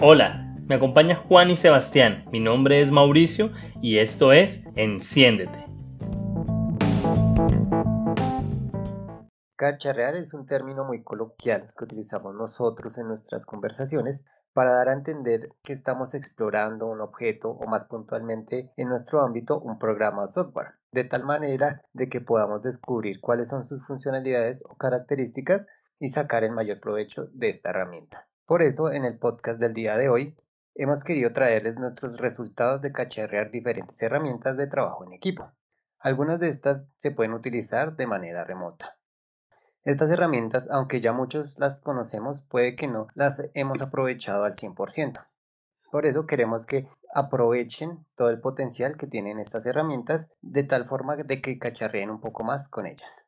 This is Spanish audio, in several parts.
Hola, me acompaña Juan y Sebastián. Mi nombre es Mauricio y esto es Enciéndete. Cacharrear es un término muy coloquial que utilizamos nosotros en nuestras conversaciones para dar a entender que estamos explorando un objeto o más puntualmente en nuestro ámbito un programa o software, de tal manera de que podamos descubrir cuáles son sus funcionalidades o características y sacar el mayor provecho de esta herramienta. Por eso, en el podcast del día de hoy, hemos querido traerles nuestros resultados de cacharrear diferentes herramientas de trabajo en equipo. Algunas de estas se pueden utilizar de manera remota. Estas herramientas, aunque ya muchos las conocemos, puede que no las hemos aprovechado al 100%. Por eso queremos que aprovechen todo el potencial que tienen estas herramientas de tal forma de que cacharreen un poco más con ellas.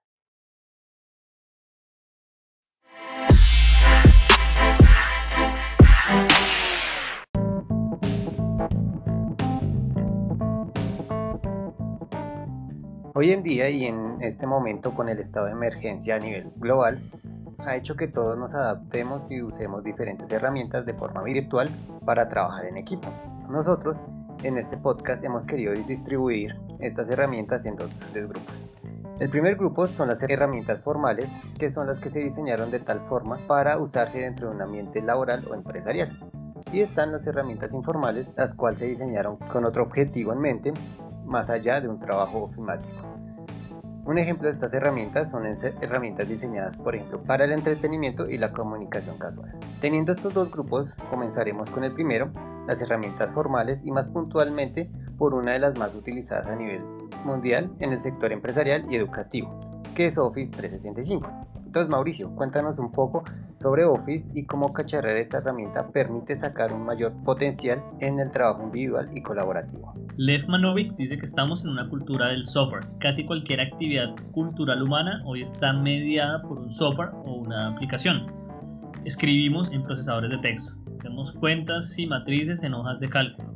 Hoy en día y en este momento con el estado de emergencia a nivel global, ha hecho que todos nos adaptemos y usemos diferentes herramientas de forma virtual para trabajar en equipo. Nosotros en este podcast hemos querido distribuir estas herramientas en dos grandes grupos. El primer grupo son las herramientas formales, que son las que se diseñaron de tal forma para usarse dentro de un ambiente laboral o empresarial. Y están las herramientas informales, las cuales se diseñaron con otro objetivo en mente, más allá de un trabajo ofimático. Un ejemplo de estas herramientas son herramientas diseñadas, por ejemplo, para el entretenimiento y la comunicación casual. Teniendo estos dos grupos, comenzaremos con el primero, las herramientas formales y más puntualmente por una de las más utilizadas a nivel mundial en el sector empresarial y educativo, que es Office 365. Entonces, Mauricio, cuéntanos un poco sobre Office y cómo cacharrear esta herramienta permite sacar un mayor potencial en el trabajo individual y colaborativo. Lev Manovic dice que estamos en una cultura del software. Casi cualquier actividad cultural humana hoy está mediada por un software o una aplicación. Escribimos en procesadores de texto, hacemos cuentas y matrices en hojas de cálculo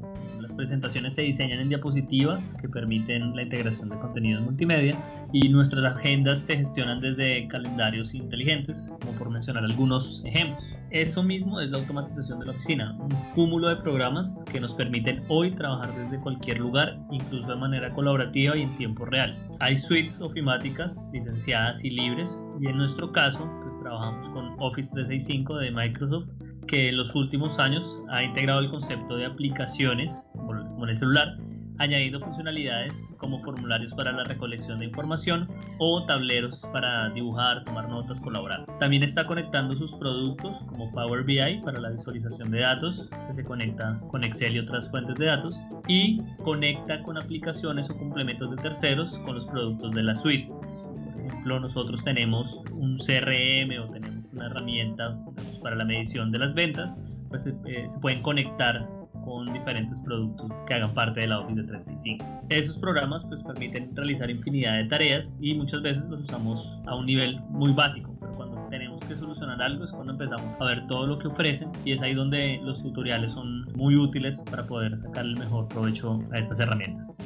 presentaciones se diseñan en diapositivas que permiten la integración de contenidos multimedia y nuestras agendas se gestionan desde calendarios inteligentes, como por mencionar algunos ejemplos. Eso mismo es la automatización de la oficina, un cúmulo de programas que nos permiten hoy trabajar desde cualquier lugar, incluso de manera colaborativa y en tiempo real. Hay suites ofimáticas licenciadas y libres y en nuestro caso pues trabajamos con Office 365 de Microsoft que en los últimos años ha integrado el concepto de aplicaciones, como en el celular, añadiendo funcionalidades como formularios para la recolección de información o tableros para dibujar, tomar notas, colaborar. También está conectando sus productos como Power BI para la visualización de datos, que se conecta con Excel y otras fuentes de datos, y conecta con aplicaciones o complementos de terceros con los productos de la suite. Por ejemplo, nosotros tenemos un CRM o tenemos una herramienta para la medición de las ventas, pues eh, se pueden conectar con diferentes productos que hagan parte de la Office de 365. Esos programas pues permiten realizar infinidad de tareas y muchas veces los usamos a un nivel muy básico, pero cuando tenemos que solucionar algo es cuando empezamos a ver todo lo que ofrecen y es ahí donde los tutoriales son muy útiles para poder sacar el mejor provecho a estas herramientas.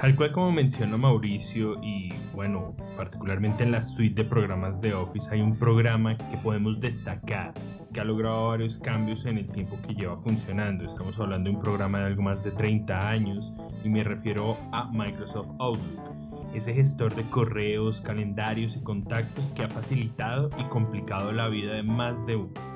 Tal cual como menciona Mauricio y bueno, particularmente en la suite de programas de Office hay un programa que podemos destacar que ha logrado varios cambios en el tiempo que lleva funcionando. Estamos hablando de un programa de algo más de 30 años y me refiero a Microsoft Outlook, ese gestor de correos, calendarios y contactos que ha facilitado y complicado la vida de más de uno.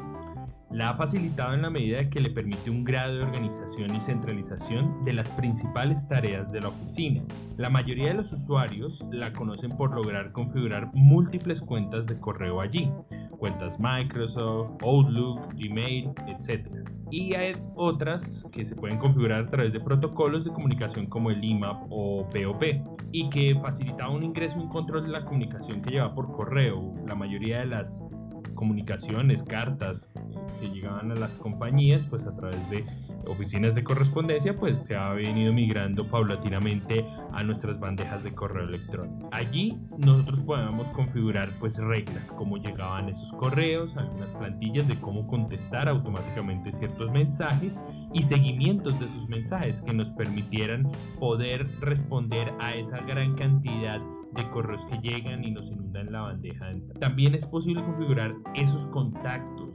La ha facilitado en la medida que le permite un grado de organización y centralización de las principales tareas de la oficina. La mayoría de los usuarios la conocen por lograr configurar múltiples cuentas de correo allí, cuentas Microsoft, Outlook, Gmail, etc. Y hay otras que se pueden configurar a través de protocolos de comunicación como el IMAP o POP y que facilita un ingreso y un control de la comunicación que lleva por correo. La mayoría de las comunicaciones, cartas que llegaban a las compañías, pues a través de oficinas de correspondencia, pues se ha venido migrando paulatinamente a nuestras bandejas de correo electrónico. Allí nosotros podemos configurar pues reglas, cómo llegaban esos correos, algunas plantillas de cómo contestar automáticamente ciertos mensajes y seguimientos de sus mensajes que nos permitieran poder responder a esa gran cantidad de correos que llegan y nos inundan la bandeja. También es posible configurar esos contactos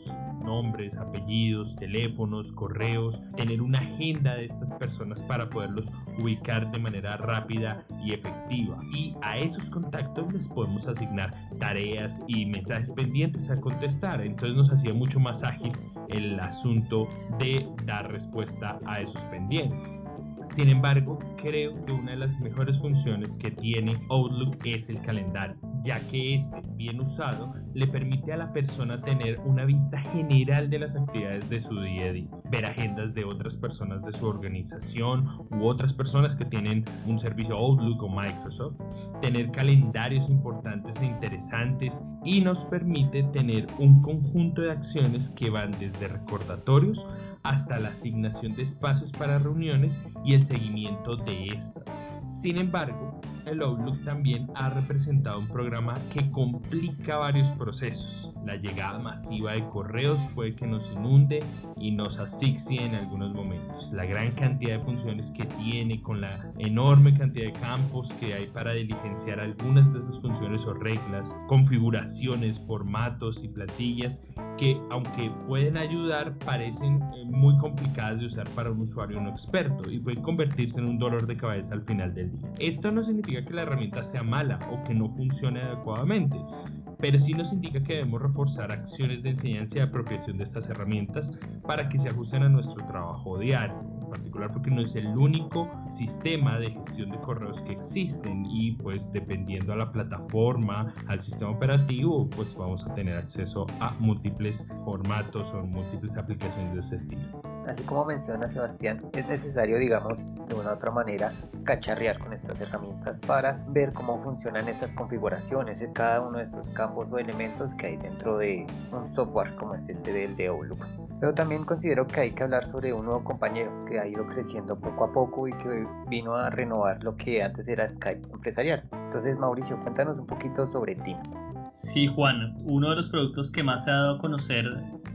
nombres, apellidos, teléfonos, correos, tener una agenda de estas personas para poderlos ubicar de manera rápida y efectiva. Y a esos contactos les podemos asignar tareas y mensajes pendientes a contestar. Entonces nos hacía mucho más ágil el asunto de dar respuesta a esos pendientes. Sin embargo, creo que una de las mejores funciones que tiene Outlook es el calendario, ya que este, bien usado, le permite a la persona tener una vista general de las actividades de su día a día, ver agendas de otras personas de su organización u otras personas que tienen un servicio Outlook o Microsoft, tener calendarios importantes e interesantes y nos permite tener un conjunto de acciones que van desde recordatorios hasta la asignación de espacios para reuniones y el seguimiento de estas. Sin embargo, el Outlook también ha representado un programa que complica varios procesos. La llegada masiva de correos puede que nos inunde y nos asfixie en algunos momentos. La gran cantidad de funciones que tiene con la enorme cantidad de campos que hay para diligenciar algunas de esas funciones o reglas, configuraciones, formatos y plantillas que aunque pueden ayudar parecen eh, muy complicadas de usar para un usuario no experto y pueden convertirse en un dolor de cabeza al final del día. Esto no significa que la herramienta sea mala o que no funcione adecuadamente, pero sí nos indica que debemos reforzar acciones de enseñanza y apropiación de estas herramientas para que se ajusten a nuestro trabajo diario particular porque no es el único sistema de gestión de correos que existen y pues dependiendo a la plataforma, al sistema operativo, pues vamos a tener acceso a múltiples formatos o múltiples aplicaciones de ese estilo. Así como menciona Sebastián, es necesario, digamos, de una u otra manera, cacharrear con estas herramientas para ver cómo funcionan estas configuraciones en cada uno de estos campos o elementos que hay dentro de un software como es este del de Outlook. Pero también considero que hay que hablar sobre un nuevo compañero que ha ido creciendo poco a poco y que vino a renovar lo que antes era Skype empresarial. Entonces, Mauricio, cuéntanos un poquito sobre Teams. Sí, Juan, uno de los productos que más se ha dado a conocer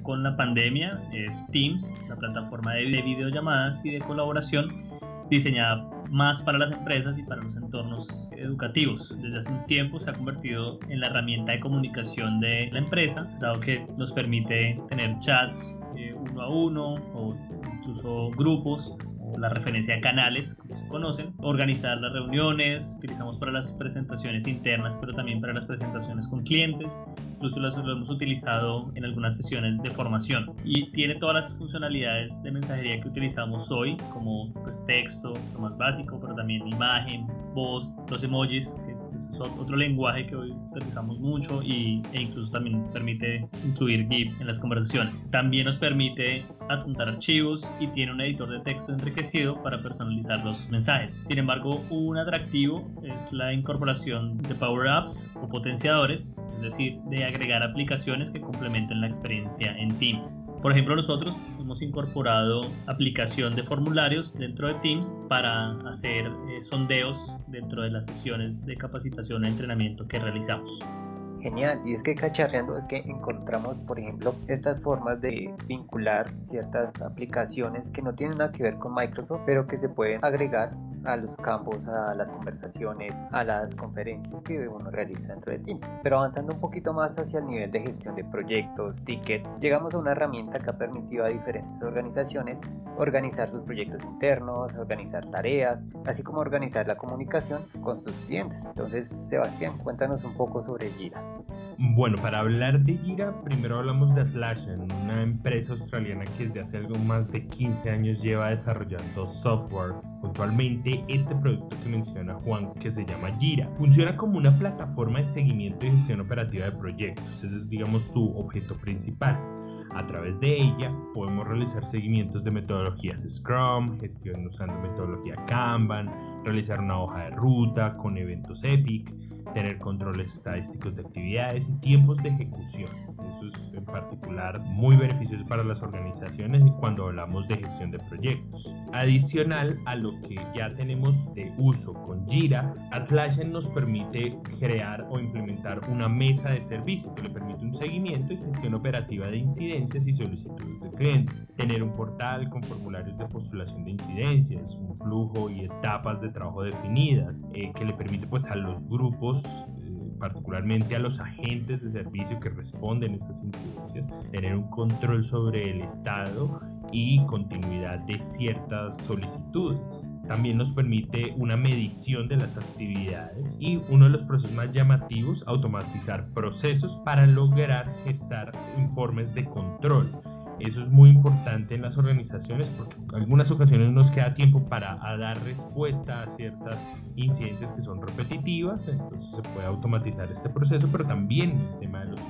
con la pandemia es Teams, la plataforma de videollamadas y de colaboración diseñada más para las empresas y para los entornos educativos. Desde hace un tiempo se ha convertido en la herramienta de comunicación de la empresa, dado que nos permite tener chats eh, uno a uno o incluso grupos la referencia a canales, como se conocen, organizar las reuniones, utilizamos para las presentaciones internas, pero también para las presentaciones con clientes, incluso lo hemos utilizado en algunas sesiones de formación. Y tiene todas las funcionalidades de mensajería que utilizamos hoy, como pues, texto, lo más básico, pero también imagen, voz, los emojis, otro lenguaje que hoy utilizamos mucho y, e incluso también permite incluir GIF en las conversaciones. También nos permite adjuntar archivos y tiene un editor de texto enriquecido para personalizar los mensajes. Sin embargo, un atractivo es la incorporación de Power Apps o potenciadores, es decir, de agregar aplicaciones que complementen la experiencia en Teams. Por ejemplo, nosotros hemos incorporado aplicación de formularios dentro de Teams para hacer eh, sondeos dentro de las sesiones de capacitación e entrenamiento que realizamos. Genial, y es que cacharreando es que encontramos, por ejemplo, estas formas de vincular ciertas aplicaciones que no tienen nada que ver con Microsoft, pero que se pueden agregar a los campos, a las conversaciones, a las conferencias que uno realiza dentro de Teams. Pero avanzando un poquito más hacia el nivel de gestión de proyectos, ticket, llegamos a una herramienta que ha permitido a diferentes organizaciones organizar sus proyectos internos, organizar tareas, así como organizar la comunicación con sus clientes. Entonces, Sebastián, cuéntanos un poco sobre Jira. Bueno, para hablar de Jira, primero hablamos de Atlassian, una empresa australiana que desde hace algo más de 15 años lleva desarrollando software. Puntualmente, este producto que menciona Juan, que se llama Jira, funciona como una plataforma de seguimiento y gestión operativa de proyectos. Ese es, digamos, su objeto principal. A través de ella podemos realizar seguimientos de metodologías Scrum, gestión usando metodología Kanban, realizar una hoja de ruta con eventos Epic, tener controles estadísticos de actividades y tiempos de ejecución. Eso es en particular muy beneficioso para las organizaciones cuando hablamos de gestión de proyectos. Adicional a lo que ya tenemos de uso con Jira, Atlassian nos permite crear o implementar una mesa de servicio seguimiento y gestión operativa de incidencias y solicitudes del cliente. Tener un portal con formularios de postulación de incidencias, un flujo y etapas de trabajo definidas eh, que le permite pues a los grupos particularmente a los agentes de servicio que responden a estas incidencias, tener un control sobre el estado y continuidad de ciertas solicitudes. También nos permite una medición de las actividades y uno de los procesos más llamativos, automatizar procesos para lograr gestar informes de control. Eso es muy importante en las organizaciones porque en algunas ocasiones nos queda tiempo para dar respuesta a ciertas incidencias que son repetitivas, entonces se puede automatizar este proceso, pero también el tema de los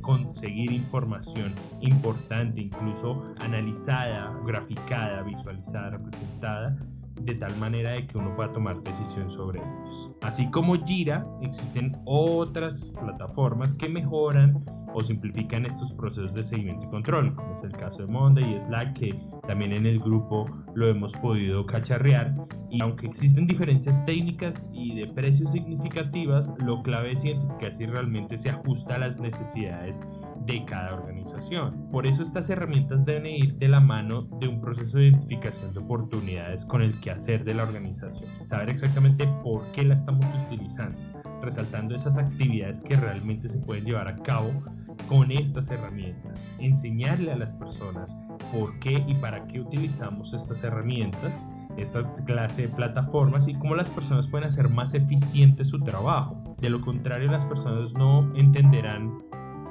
conseguir información importante, incluso analizada, graficada, visualizada, representada, de tal manera de que uno pueda tomar decisión sobre ellos. Así como Jira, existen otras plataformas que mejoran o simplifican estos procesos de seguimiento y control, como es el caso de Monday y Slack, que también en el grupo lo hemos podido cacharrear. Y aunque existen diferencias técnicas y de precios significativas, lo clave es identificar si realmente se ajusta a las necesidades de cada organización. Por eso estas herramientas deben ir de la mano de un proceso de identificación de oportunidades con el quehacer de la organización. Saber exactamente por qué la estamos utilizando, resaltando esas actividades que realmente se pueden llevar a cabo con estas herramientas. Enseñarle a las personas por qué y para qué utilizamos estas herramientas esta clase de plataformas y cómo las personas pueden hacer más eficiente su trabajo. De lo contrario, las personas no entenderán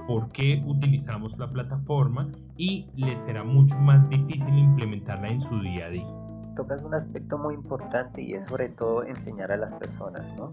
por qué utilizamos la plataforma y les será mucho más difícil implementarla en su día a día. Tocas un aspecto muy importante y es sobre todo enseñar a las personas, ¿no?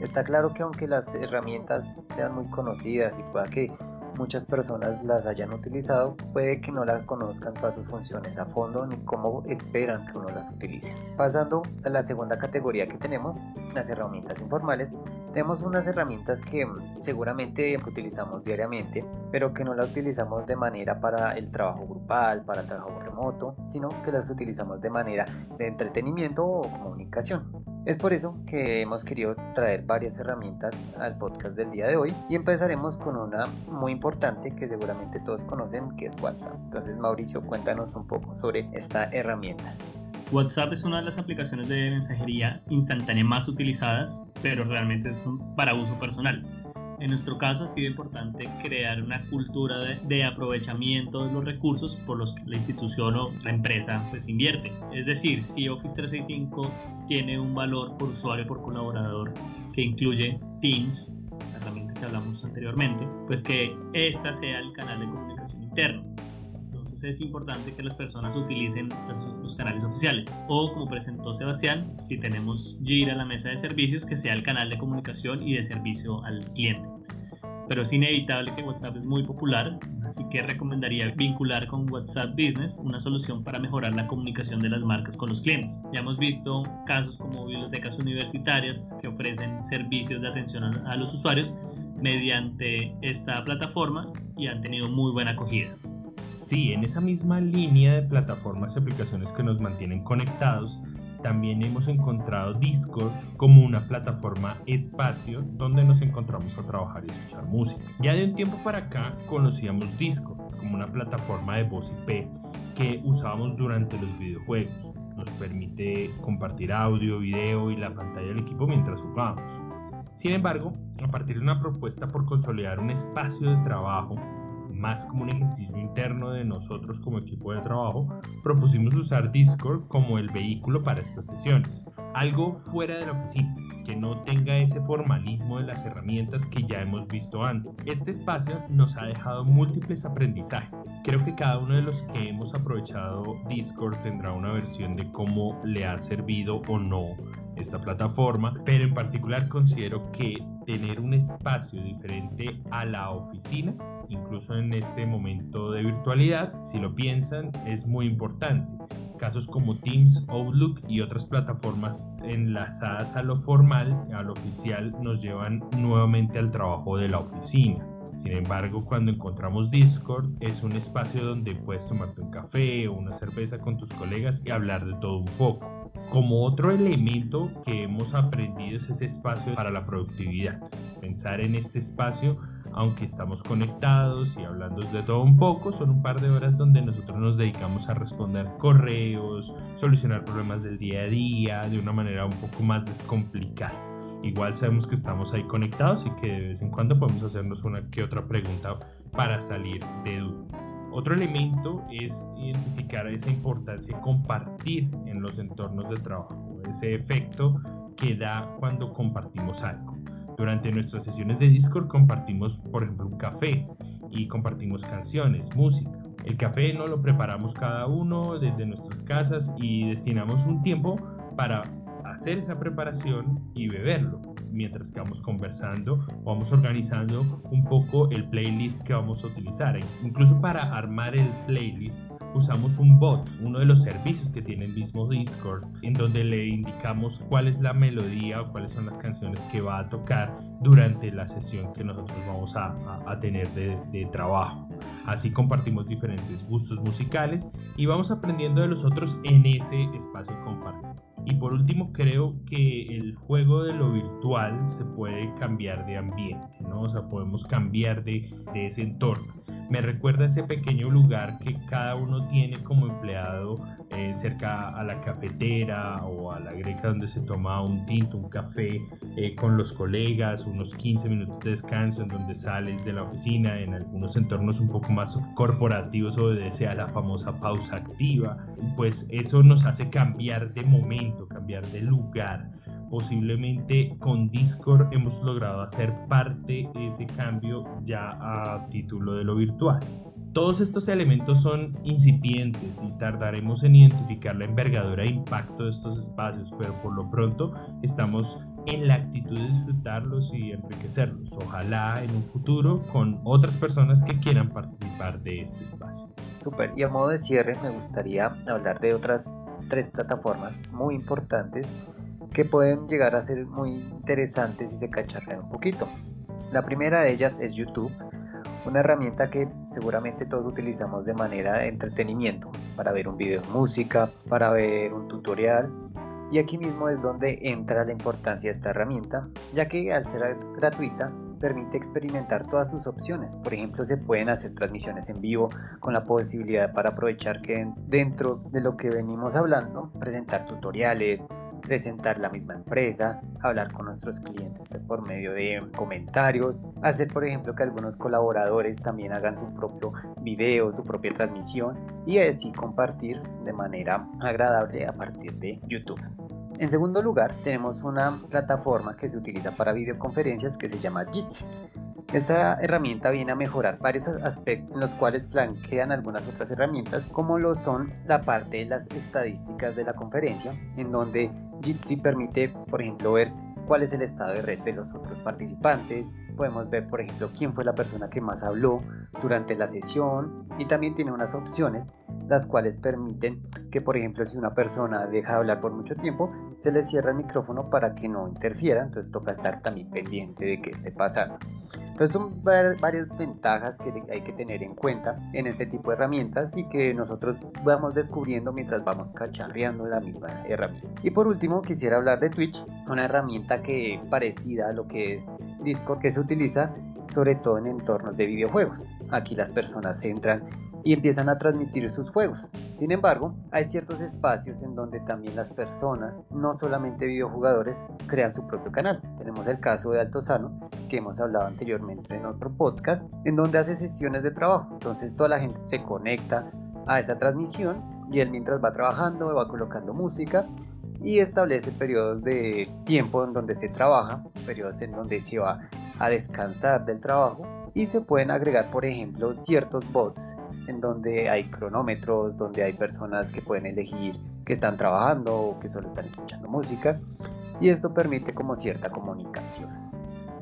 Está claro que aunque las herramientas sean muy conocidas y pueda que muchas personas las hayan utilizado, puede que no las conozcan todas sus funciones a fondo ni cómo esperan que uno las utilice. Pasando a la segunda categoría que tenemos, las herramientas informales, tenemos unas herramientas que seguramente utilizamos diariamente, pero que no las utilizamos de manera para el trabajo grupal, para el trabajo remoto, sino que las utilizamos de manera de entretenimiento o comunicación. Es por eso que hemos querido traer varias herramientas al podcast del día de hoy y empezaremos con una muy importante que seguramente todos conocen que es WhatsApp. Entonces Mauricio, cuéntanos un poco sobre esta herramienta. WhatsApp es una de las aplicaciones de mensajería instantánea más utilizadas, pero realmente es para uso personal. En nuestro caso ha sido importante crear una cultura de, aprovechamiento de los recursos por los que la institución o la empresa pues invierte. Es decir, si Office 365 tiene un valor por usuario, por colaborador, que incluye Teams, la herramienta que hablamos anteriormente, pues que esta sea el canal de comunicación interno es importante que las personas utilicen los, canales oficiales. O como presentó Sebastián, si tenemos Jira, la mesa de servicios, que sea el canal de comunicación y de servicio al cliente. Pero es inevitable que WhatsApp es muy popular, así que recomendaría vincular con WhatsApp Business una solución para mejorar la comunicación de las marcas con los clientes. Ya hemos visto casos como bibliotecas universitarias que ofrecen servicios de atención a los usuarios mediante esta plataforma y han tenido muy buena acogida. Sí, en esa misma línea de plataformas y aplicaciones que nos mantienen conectados, también hemos encontrado Discord como una plataforma espacio donde nos encontramos a trabajar y escuchar música. Ya de un tiempo para acá conocíamos Discord como una plataforma de voz IP que usábamos durante los videojuegos. Nos permite compartir audio, video y la pantalla del equipo mientras jugamos. Sin embargo, a partir de una propuesta por consolidar un espacio de trabajo más como un ejercicio interno de nosotros como equipo de trabajo, propusimos usar Discord como el vehículo para estas sesiones. Algo fuera de la oficina, que no tenga ese formalismo de las herramientas que ya hemos visto antes. Este espacio nos ha dejado múltiples aprendizajes. Creo que cada uno de los que hemos aprovechado Discord tendrá una versión de cómo le ha servido o no esta plataforma, pero en particular considero que tener un espacio diferente a la oficina, incluso en este momento de virtualidad, si lo piensan, es muy importante. Casos como Teams, Outlook y otras plataformas enlazadas a lo formal, a lo oficial, nos llevan nuevamente al trabajo de la oficina. Sin embargo, cuando encontramos Discord, es un espacio donde puedes tomarte un café o una cerveza con tus colegas y hablar de todo un poco. Como otro elemento que hemos aprendido es ese espacio para la productividad. Pensar en este espacio, aunque estamos conectados y hablando de todo un poco, son un par de horas donde nosotros nos dedicamos a responder correos, solucionar problemas del día a día de una manera un poco más descomplicada. igual sabemos que estamos ahí conectados y que de vez en cuando podemos hacernos una que otra pregunta para salir de dudas. Otro elemento es identificar esa importancia de compartir en los entornos de trabajo, ese efecto que da cuando compartimos algo. Durante nuestras sesiones de Discord compartimos, por ejemplo, un café y compartimos canciones, música. El café no lo preparamos cada uno desde nuestras casas y destinamos un tiempo para hacer esa preparación y beberlo mientras que vamos conversando vamos organizando un poco el playlist que vamos a utilizar. Incluso para armar el playlist usamos un bot, uno de los servicios que tiene el mismo Discord, en donde le indicamos cuál es la melodía o cuáles son las canciones que va a tocar durante la sesión que nosotros vamos a, a, tener de, de trabajo. Así compartimos diferentes gustos musicales y vamos aprendiendo de los otros en ese espacio compartido. Y por último, creo que el juego de lo virtual se puede cambiar de ambiente, ¿no? O sea, podemos cambiar de, de ese entorno me recuerda ese pequeño lugar que cada uno tiene como empleado eh, cerca a la cafetera o a la greca donde se toma un tinto, un café eh, con los colegas, unos 15 minutos de descanso en donde sales de la oficina, en algunos entornos un poco más corporativos obedece a la famosa pausa activa, pues eso nos hace cambiar de momento, cambiar de lugar posiblemente con Discord hemos logrado hacer parte de ese cambio ya a título de lo virtual. Todos estos elementos son incipientes y tardaremos en identificar la envergadura e impacto de estos espacios, pero por lo pronto estamos en la actitud de disfrutarlos y enriquecerlos. Ojalá en un futuro con otras personas que quieran participar de este espacio. Super, y a modo de cierre me gustaría hablar de otras tres plataformas muy importantes que pueden llegar a ser muy interesantes si se cacharrean un poquito. La primera de ellas es YouTube, una herramienta que seguramente todos utilizamos de manera de entretenimiento, para ver un video de música, para ver un tutorial. Y aquí mismo es donde entra la importancia de esta herramienta, ya que al ser gratuita permite experimentar todas sus opciones. Por ejemplo, se pueden hacer transmisiones en vivo con la posibilidad para aprovechar que dentro de lo que venimos hablando, presentar tutoriales, presentar la misma empresa, hablar con nuestros clientes por medio de comentarios, hacer por ejemplo que algunos colaboradores también hagan su propio video, su propia transmisión y así compartir de manera agradable a partir de YouTube. En segundo lugar, tenemos una plataforma que se utiliza para videoconferencias que se llama Jitsi. Esta herramienta viene a mejorar varios aspectos en los cuales flanquean algunas otras herramientas como lo son la parte de las estadísticas de la conferencia en donde Jitsi permite por ejemplo ver cuál es el estado de red de los otros participantes, podemos ver por ejemplo quién fue la persona que más habló durante la sesión y también tiene unas opciones las cuales permiten que por ejemplo si una persona deja de hablar por mucho tiempo se le cierra el micrófono para que no interfiera entonces toca estar también pendiente de que esté pasando. Entonces son varias ventajas que hay que tener en cuenta en este tipo de herramientas y que nosotros vamos descubriendo mientras vamos cacharreando la misma herramienta. Y por último quisiera hablar de Twitch una herramienta que parecida a lo que es Discord que se utiliza sobre todo en entornos de videojuegos. Aquí las personas entran y empiezan a transmitir sus juegos. Sin embargo, hay ciertos espacios en donde también las personas, no solamente videojugadores, crean su propio canal. Tenemos el caso de Altozano, que hemos hablado anteriormente en otro podcast, en donde hace sesiones de trabajo. Entonces toda la gente se conecta a esa transmisión y él mientras va trabajando va colocando música y establece periodos de tiempo en donde se trabaja, periodos en donde se va a descansar del trabajo y se pueden agregar por ejemplo ciertos bots en donde hay cronómetros, donde hay personas que pueden elegir que están trabajando o que solo están escuchando música y esto permite como cierta comunicación.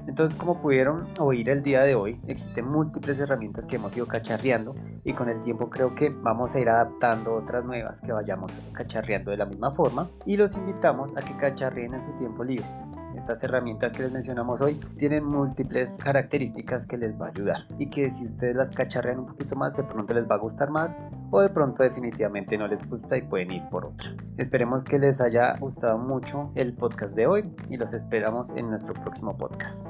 Entonces, como pudieron oír el día de hoy, existen múltiples herramientas que hemos ido cacharreando y con el tiempo creo que vamos a ir adaptando otras nuevas que vayamos cacharreando de la misma forma y los invitamos a que cacharreen en su tiempo libre. Estas herramientas que les mencionamos hoy tienen múltiples características que les va a ayudar y que si ustedes las cacharrean un poquito más de pronto les va a gustar más o de pronto definitivamente no les gusta y pueden ir por otra. Esperemos que les haya gustado mucho el podcast de hoy y los esperamos en nuestro próximo podcast.